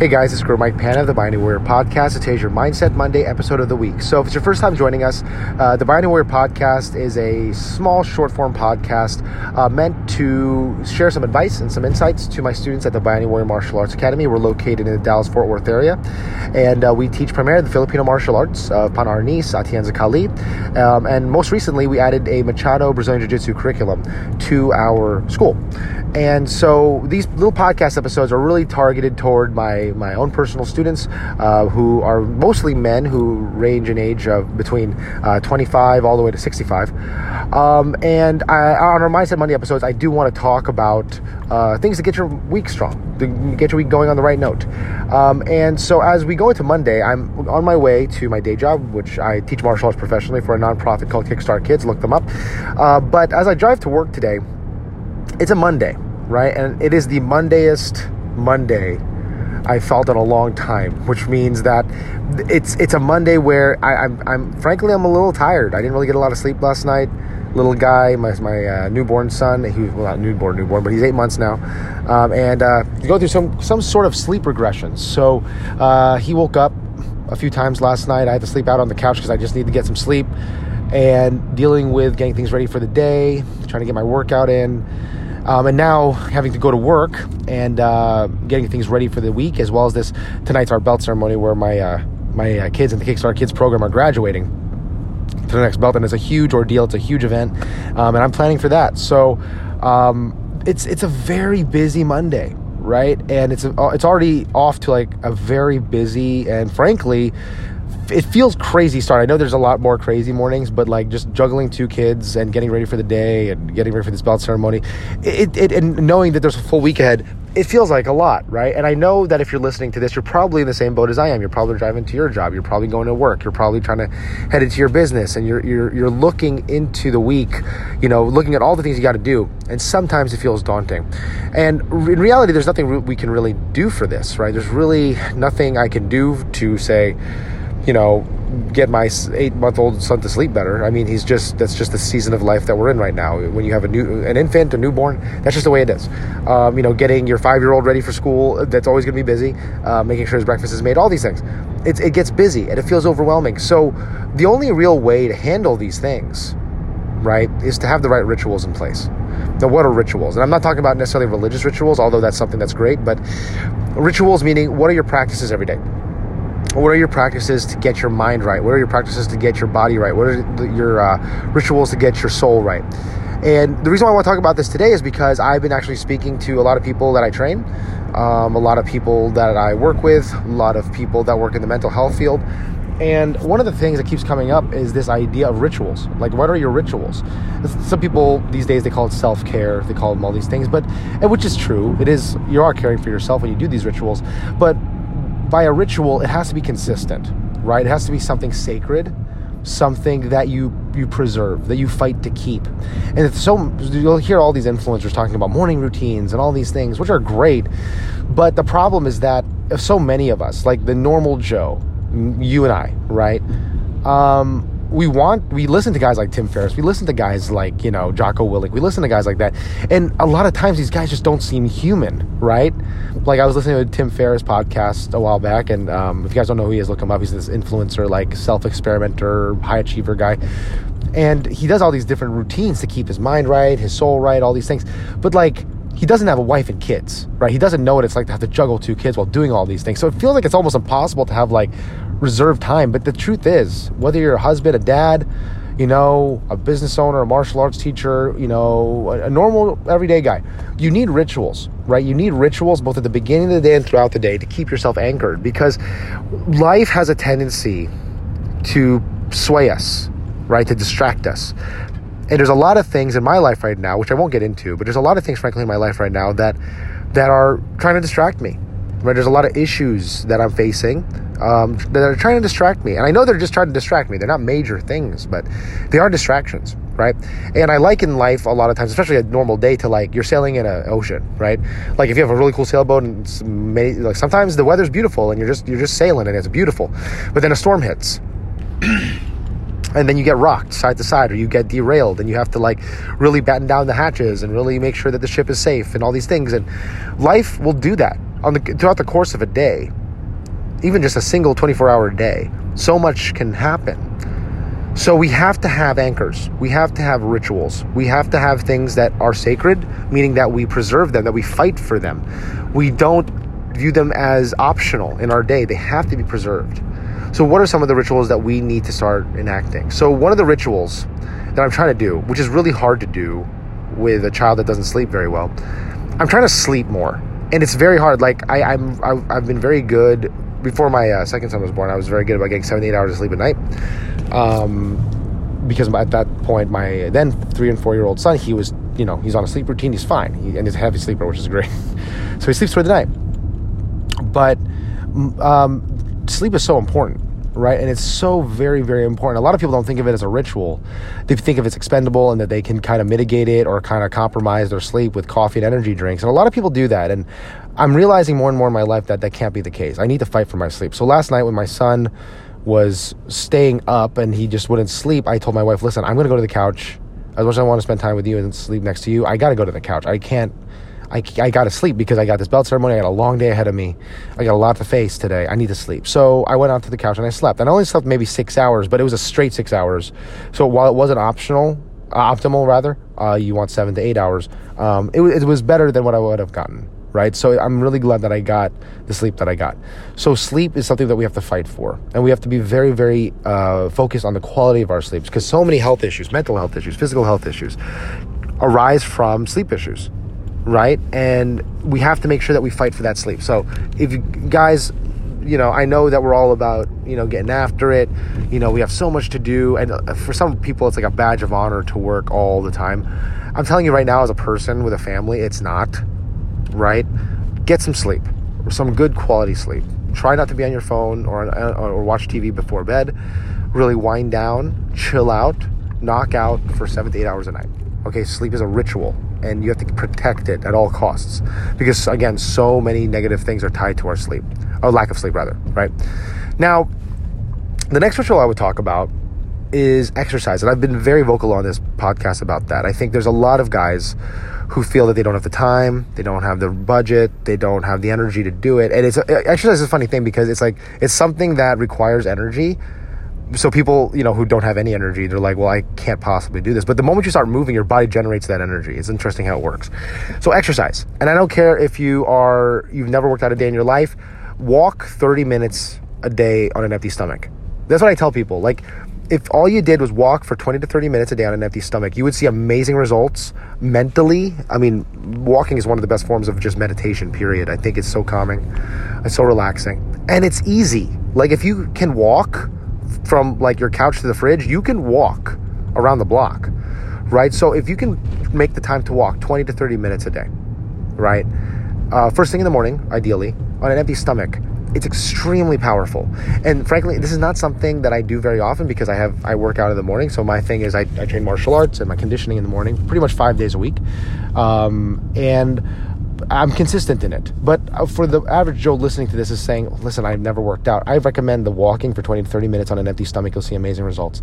Hey guys, it's Guro Mike Pan of the Binding Warrior Podcast. Is your Mindset Monday episode of the week. So, if it's your first time joining us, uh, the Binding Warrior Podcast is a small short form podcast uh, meant to share some advice and some insights to my students at the Binding Warrior Martial Arts Academy. We're located in the Dallas Fort Worth area, and uh, we teach primarily the Filipino martial arts of Pan Arnis, Atienza Kali, um, and most recently we added a Machado Brazilian Jiu Jitsu curriculum to our school. And so these little podcast episodes are really targeted toward my, my own personal students uh, who are mostly men who range in age of between uh, 25 all the way to 65. Um, and I, on our Mindset Monday episodes, I do want to talk about uh, things to get your week strong, to get your week going on the right note. Um, and so as we go into Monday, I'm on my way to my day job, which I teach martial arts professionally for a nonprofit called Kickstart Kids. Look them up. Uh, but as I drive to work today, it's a Monday, right? And it is the Mondayest Monday I felt in a long time, which means that it's it's a Monday where I, am I'm, I'm frankly I'm a little tired. I didn't really get a lot of sleep last night. Little guy, my my uh, newborn son, he well not newborn newborn, but he's eight months now, um, and uh, go through some some sort of sleep regression. So uh, he woke up a few times last night. I had to sleep out on the couch because I just need to get some sleep, and dealing with getting things ready for the day, trying to get my workout in. Um, and now having to go to work and uh, getting things ready for the week, as well as this tonight's our belt ceremony where my uh, my uh, kids in the Kickstarter Kids program are graduating to the next belt, and it's a huge ordeal. It's a huge event, um, and I'm planning for that. So um, it's it's a very busy Monday, right? And it's a, it's already off to like a very busy and frankly it feels crazy start. I know there's a lot more crazy mornings, but like just juggling two kids and getting ready for the day and getting ready for this belt ceremony, it, it and knowing that there's a full week ahead, it feels like a lot, right? And I know that if you're listening to this, you're probably in the same boat as I am. You're probably driving to your job. You're probably going to work. You're probably trying to head into your business, and you're you're you're looking into the week, you know, looking at all the things you got to do. And sometimes it feels daunting. And in reality, there's nothing we can really do for this, right? There's really nothing I can do to say you know, get my eight month old son to sleep better. I mean, he's just that's just the season of life that we're in right now. When you have a new an infant, a newborn, that's just the way it is. Um, you know, getting your five year old ready for school, that's always going to be busy. Uh, making sure his breakfast is made, all these things. It's, it gets busy and it feels overwhelming. So the only real way to handle these things, right, is to have the right rituals in place. Now, what are rituals? And I'm not talking about necessarily religious rituals, although that's something that's great. But rituals meaning what are your practices every day? What are your practices to get your mind right? What are your practices to get your body right? What are your uh, rituals to get your soul right? And the reason why I want to talk about this today is because I've been actually speaking to a lot of people that I train, um, a lot of people that I work with, a lot of people that work in the mental health field. And one of the things that keeps coming up is this idea of rituals. Like, what are your rituals? Some people these days they call it self care. They call them all these things, but which is true. It is you are caring for yourself when you do these rituals. But by a ritual, it has to be consistent, right? It has to be something sacred, something that you you preserve, that you fight to keep. And it's so you'll hear all these influencers talking about morning routines and all these things, which are great. But the problem is that so many of us, like the normal Joe, you and I, right? Um, we want we listen to guys like Tim Ferriss, we listen to guys like you know Jocko Willink, we listen to guys like that, and a lot of times these guys just don't seem human, right? Like I was listening to a Tim Ferriss podcast a while back, and um, if you guys don't know who he is, look him up. He's this influencer, like self experimenter, high achiever guy, and he does all these different routines to keep his mind right, his soul right, all these things, but like he doesn't have a wife and kids, right? He doesn't know what it's like to have to juggle two kids while doing all these things. So it feels like it's almost impossible to have like reserve time. But the truth is, whether you're a husband, a dad, you know, a business owner, a martial arts teacher, you know, a, a, normal everyday guy, you need rituals, right? You need rituals both at the beginning of the day and throughout the day to keep yourself anchored because life has a tendency to sway us, right? To distract us. And there's a lot of things in my life right now, which I won't get into, but there's a lot of things, frankly, in my life right now that that are trying to distract me. Right? There's a lot of issues that I'm facing um, that are trying to distract me. And I know they're just trying to distract me. They're not major things, but they are distractions, right? And I like in life a lot of times, especially a normal day, to like you're sailing in an ocean, right? Like if you have a really cool sailboat and many, like sometimes the weather's beautiful and you're just you're just sailing and it's beautiful, but then a storm hits. and then you get rocked side to side or you get derailed and you have to like really batten down the hatches and really make sure that the ship is safe and all these things and life will do that on the throughout the course of a day, even just a single 24-hour day, so much can happen. So we have to have anchors. We have to have rituals. We have to have things that are sacred, meaning that we preserve them, that we fight for them. We don't view them as optional in our day. They have to be preserved. So what are some of the rituals that we need to start enacting? So one of the rituals that I'm trying to do, which is really hard to do with a child that doesn't sleep very well, I'm trying to sleep more. And it's very hard. Like I, I'm, I've been very good before my uh, second son was born. I was very good about getting seven, eight hours of sleep at night. Um, because at that point, my then three and four year old son, he was, you know, he's on a sleep routine. He's fine, he, and he's a heavy sleeper, which is great. so he sleeps through the night. But um, sleep is so important right? And it's so very, very important. A lot of people don't think of it as a ritual. They think of it's expendable and that they can kind of mitigate it or kind of compromise their sleep with coffee and energy drinks. And a lot of people do that. And I'm realizing more and more in my life that that can't be the case. I need to fight for my sleep. So last night when my son was staying up and he just wouldn't sleep, I told my wife, listen, I'm going to go to the couch. As much as I want to spend time with you and sleep next to you, I got to go to the couch. I can't I, I got to sleep because I got this belt ceremony. I got a long day ahead of me. I got a lot to face today. I need to sleep. So I went out to the couch and I slept. And I only slept maybe six hours, but it was a straight six hours. So while it wasn't optional, uh, optimal rather, uh, you want seven to eight hours. Um, it, it was better than what I would have gotten right? So I'm really glad that I got the sleep that I got. So sleep is something that we have to fight for, and we have to be very, very uh, focused on the quality of our sleeps because so many health issues, mental health issues, physical health issues, arise from sleep issues right? And we have to make sure that we fight for that sleep. So if you guys, you know, I know that we're all about, you know, getting after it. You know, we have so much to do. And uh, for some people, it's like a badge of honor to work all the time. I'm telling you right now, as a person with a family, it's not, right? Get some sleep, some good quality sleep. Try not to be on your phone or, or watch TV before bed. Really wind down, chill out, knock out for seven to eight hours a night. Okay, sleep is a ritual and you have to protect it at all costs. Because again so many negative things are tied to our sleep or lack of sleep rather right? Now the next ritual i would talk about is exercise and i've been very vocal on this podcast about that. I think there's a lot of guys who feel that they don't have the time they don't have the budget they don't have the energy to do it and it's exercise is a funny thing because it's like it's something that requires energy so people you know who don't have any energy they're like well i can't possibly do this. But the moment you start moving your body generates that energy. It's interesting how it works. So exercise. And i don't care if you are you've never worked out a day in your life walk 30 minutes a day on an empty stomach. That's what i tell people. Like if all you did was walk for 20 to 30 minutes a day on an empty stomach you would see amazing results mentally. I mean walking is one of the best forms of just meditation period. I think it's so calming. It's so relaxing. And it's easy. Like if you can walk from like your couch to the fridge, you can walk around the block, right? So if you can make the time to walk 20 to 30 minutes a day, right? Uh, first thing in the morning, ideally, on an empty stomach, it's extremely powerful. And frankly, this is not something that I do very often because I have I work out in the morning. So my thing is I, I train martial arts and my conditioning in the morning, pretty much five days a week. Um, and I'm consistent in it. But uh, for the average Joe listening to this is saying, listen, I've never worked out. I recommend the walking for 20 to 30 minutes on an empty stomach. You'll see amazing results.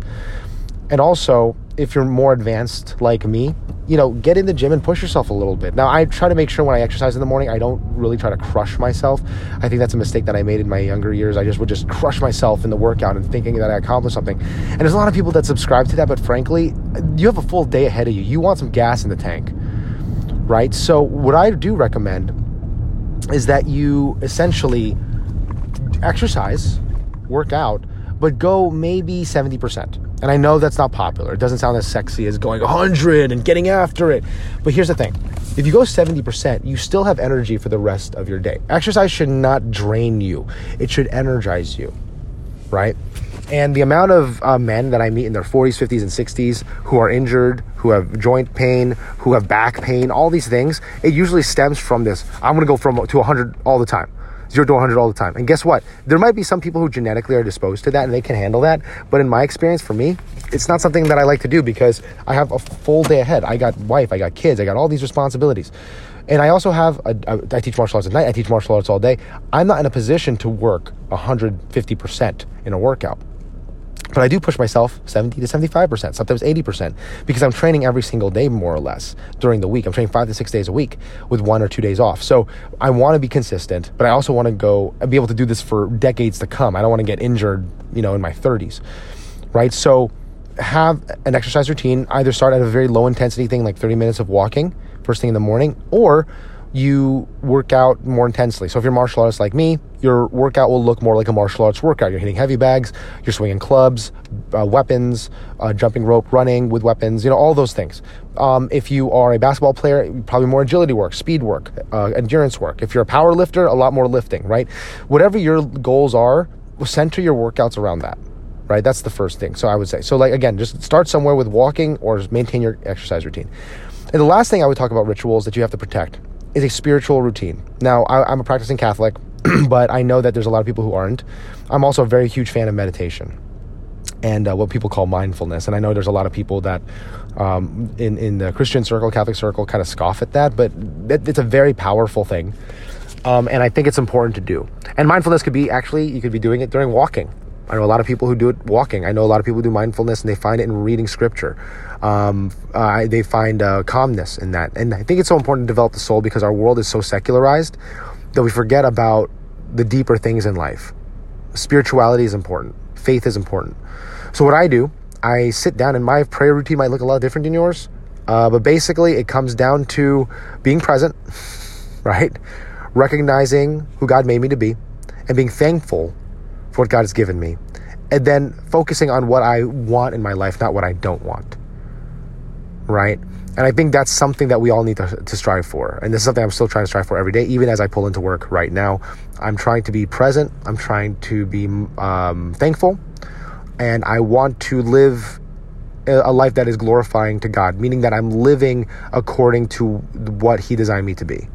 And also, if you're more advanced like me, you know, get in the gym and push yourself a little bit. Now, I try to make sure when I exercise in the morning, I don't really try to crush myself. I think that's a mistake that I made in my younger years. I just would just crush myself in the workout and thinking that I accomplished something. And there's a lot of people that subscribe to that, but frankly, you have a full day ahead of you. You want some gas in the tank right? So, what I do recommend is that you essentially exercise, work out, but go maybe 70%. And I know that's not popular. It doesn't sound as sexy as going 100 and getting after it. But here's the thing if you go 70%, you still have energy for the rest of your day. Exercise should not drain you, it should energize you, right? And the amount of uh, men that I meet in their 40s, 50s, and 60s who are injured, who have joint pain, who have back pain, all these things, it usually stems from this. I'm going to go from to 100 all the time. Zero to 100 all the time. And guess what? There might be some people who genetically are disposed to that and they can handle that. But in my experience, for me, it's not something that I like to do because I have a full day ahead. I got wife, I got kids, I got all these responsibilities. And I also have, a, a, I teach martial arts at night, I teach martial arts all day. I'm not in a position to work 150% in a workout. But I do push myself 70 to 75%, sometimes 80%, because I'm training every single day, more or less, during the week. I'm training five to six days a week with one or two days off. So I want to be consistent, but I also want to go and be able to do this for decades to come. I don't want to get injured, you know, in my 30s, right? So have an exercise routine. Either start at a very low intensity thing, like 30 minutes of walking first thing in the morning, or you work out more intensely. So if you're a martial artist like me, your workout will look more like a martial arts workout. You're hitting heavy bags, you're swinging clubs, uh, weapons, uh, jumping rope, running with weapons, you know, all those things. Um, if you are a basketball player, probably more agility work, speed work, uh, endurance work. If you're a power lifter, a lot more lifting, right? Whatever your goals are, center your workouts around that. Right, that's the first thing. So I would say, so like again, just start somewhere with walking or maintain your exercise routine. And the last thing I would talk about rituals that you have to protect is a spiritual routine. Now, I, am a practicing Catholic, but I know that there's a lot of people who aren't. I'm also a very huge fan of meditation and uh, what people call mindfulness. And I know there's a lot of people that um, in, in the Christian circle, Catholic circle, kind of scoff at that, but it, it's a very powerful thing. Um, and I think it's important to do. And mindfulness could be actually, you could be doing it during walking. I know a lot of people who do it walking. I know a lot of people do mindfulness and they find it in reading scripture. Um, uh, they find uh, calmness in that. And I think it's so important to develop the soul because our world is so secularized that we forget about the deeper things in life. Spirituality is important, faith is important. So, what I do, I sit down and my prayer routine might look a lot different than yours. Uh, but basically, it comes down to being present, right? Recognizing who God made me to be and being thankful what God has given me. And then focusing on what I want in my life, not what I don't want right? And I think that's something that we all need to, to, strive for. And this is something I'm still trying to strive for every day, even as I pull into work right now. I'm trying to be present, I'm trying to be um, thankful, and I want to live a life that is glorifying to God, meaning that I'm living according to what He designed me to be,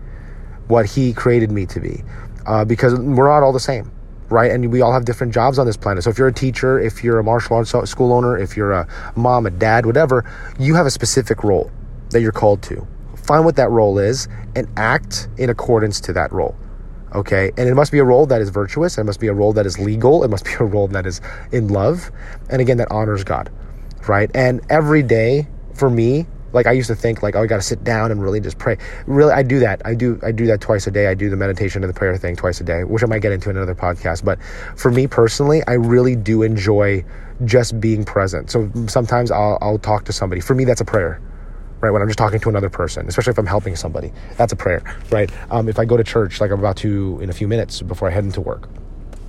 what He created me to be, uh, because we're not all the same right? And we all have different jobs on this planet. So if you're a teacher, if you're a martial arts school owner, if you're a mom, a dad, whatever, you have a specific role that you're called to. Find what that role is and act in accordance to that role. Okay. And it must be a role that is virtuous. It must be a role that is legal. It must be a role that is in love. And again, that honors God. Right. And every day for me, like I used to think like, oh, I got to sit down and really just pray. Really, I do that. I do. I do that twice a day. I do the meditation and the prayer thing twice a day, which I might get into in another podcast. But for me personally, I really do enjoy just being present. So sometimes I'll, I'll talk to somebody. For me, that's a prayer right? When I'm just talking to another person, especially if I'm helping somebody, that's a prayer, right? Um, if I go to church, like I'm about to in a few minutes before I head into work,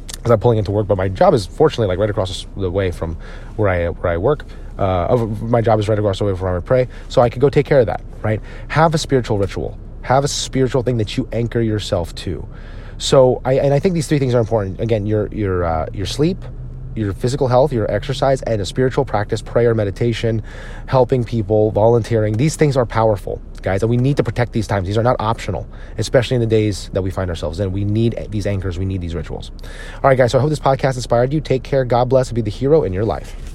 because I'm pulling into work, but my job is fortunately like right across the way from where I where I work. Uh, my job is right across the way from where I pray, so I could go take care of that. Right? Have a spiritual ritual. Have a spiritual thing that you anchor yourself to. So I and I think these three things are important. Again, your your uh, your sleep, your physical health, your exercise, and a spiritual practice, prayer, meditation, helping people, volunteering. These things are powerful guys, and we need to protect these times. These are not optional, especially in the days that we find ourselves in. We need these anchors, we need these rituals. All right, guys, so I hope this podcast inspired you. Take care, God bless, and be the hero in your life.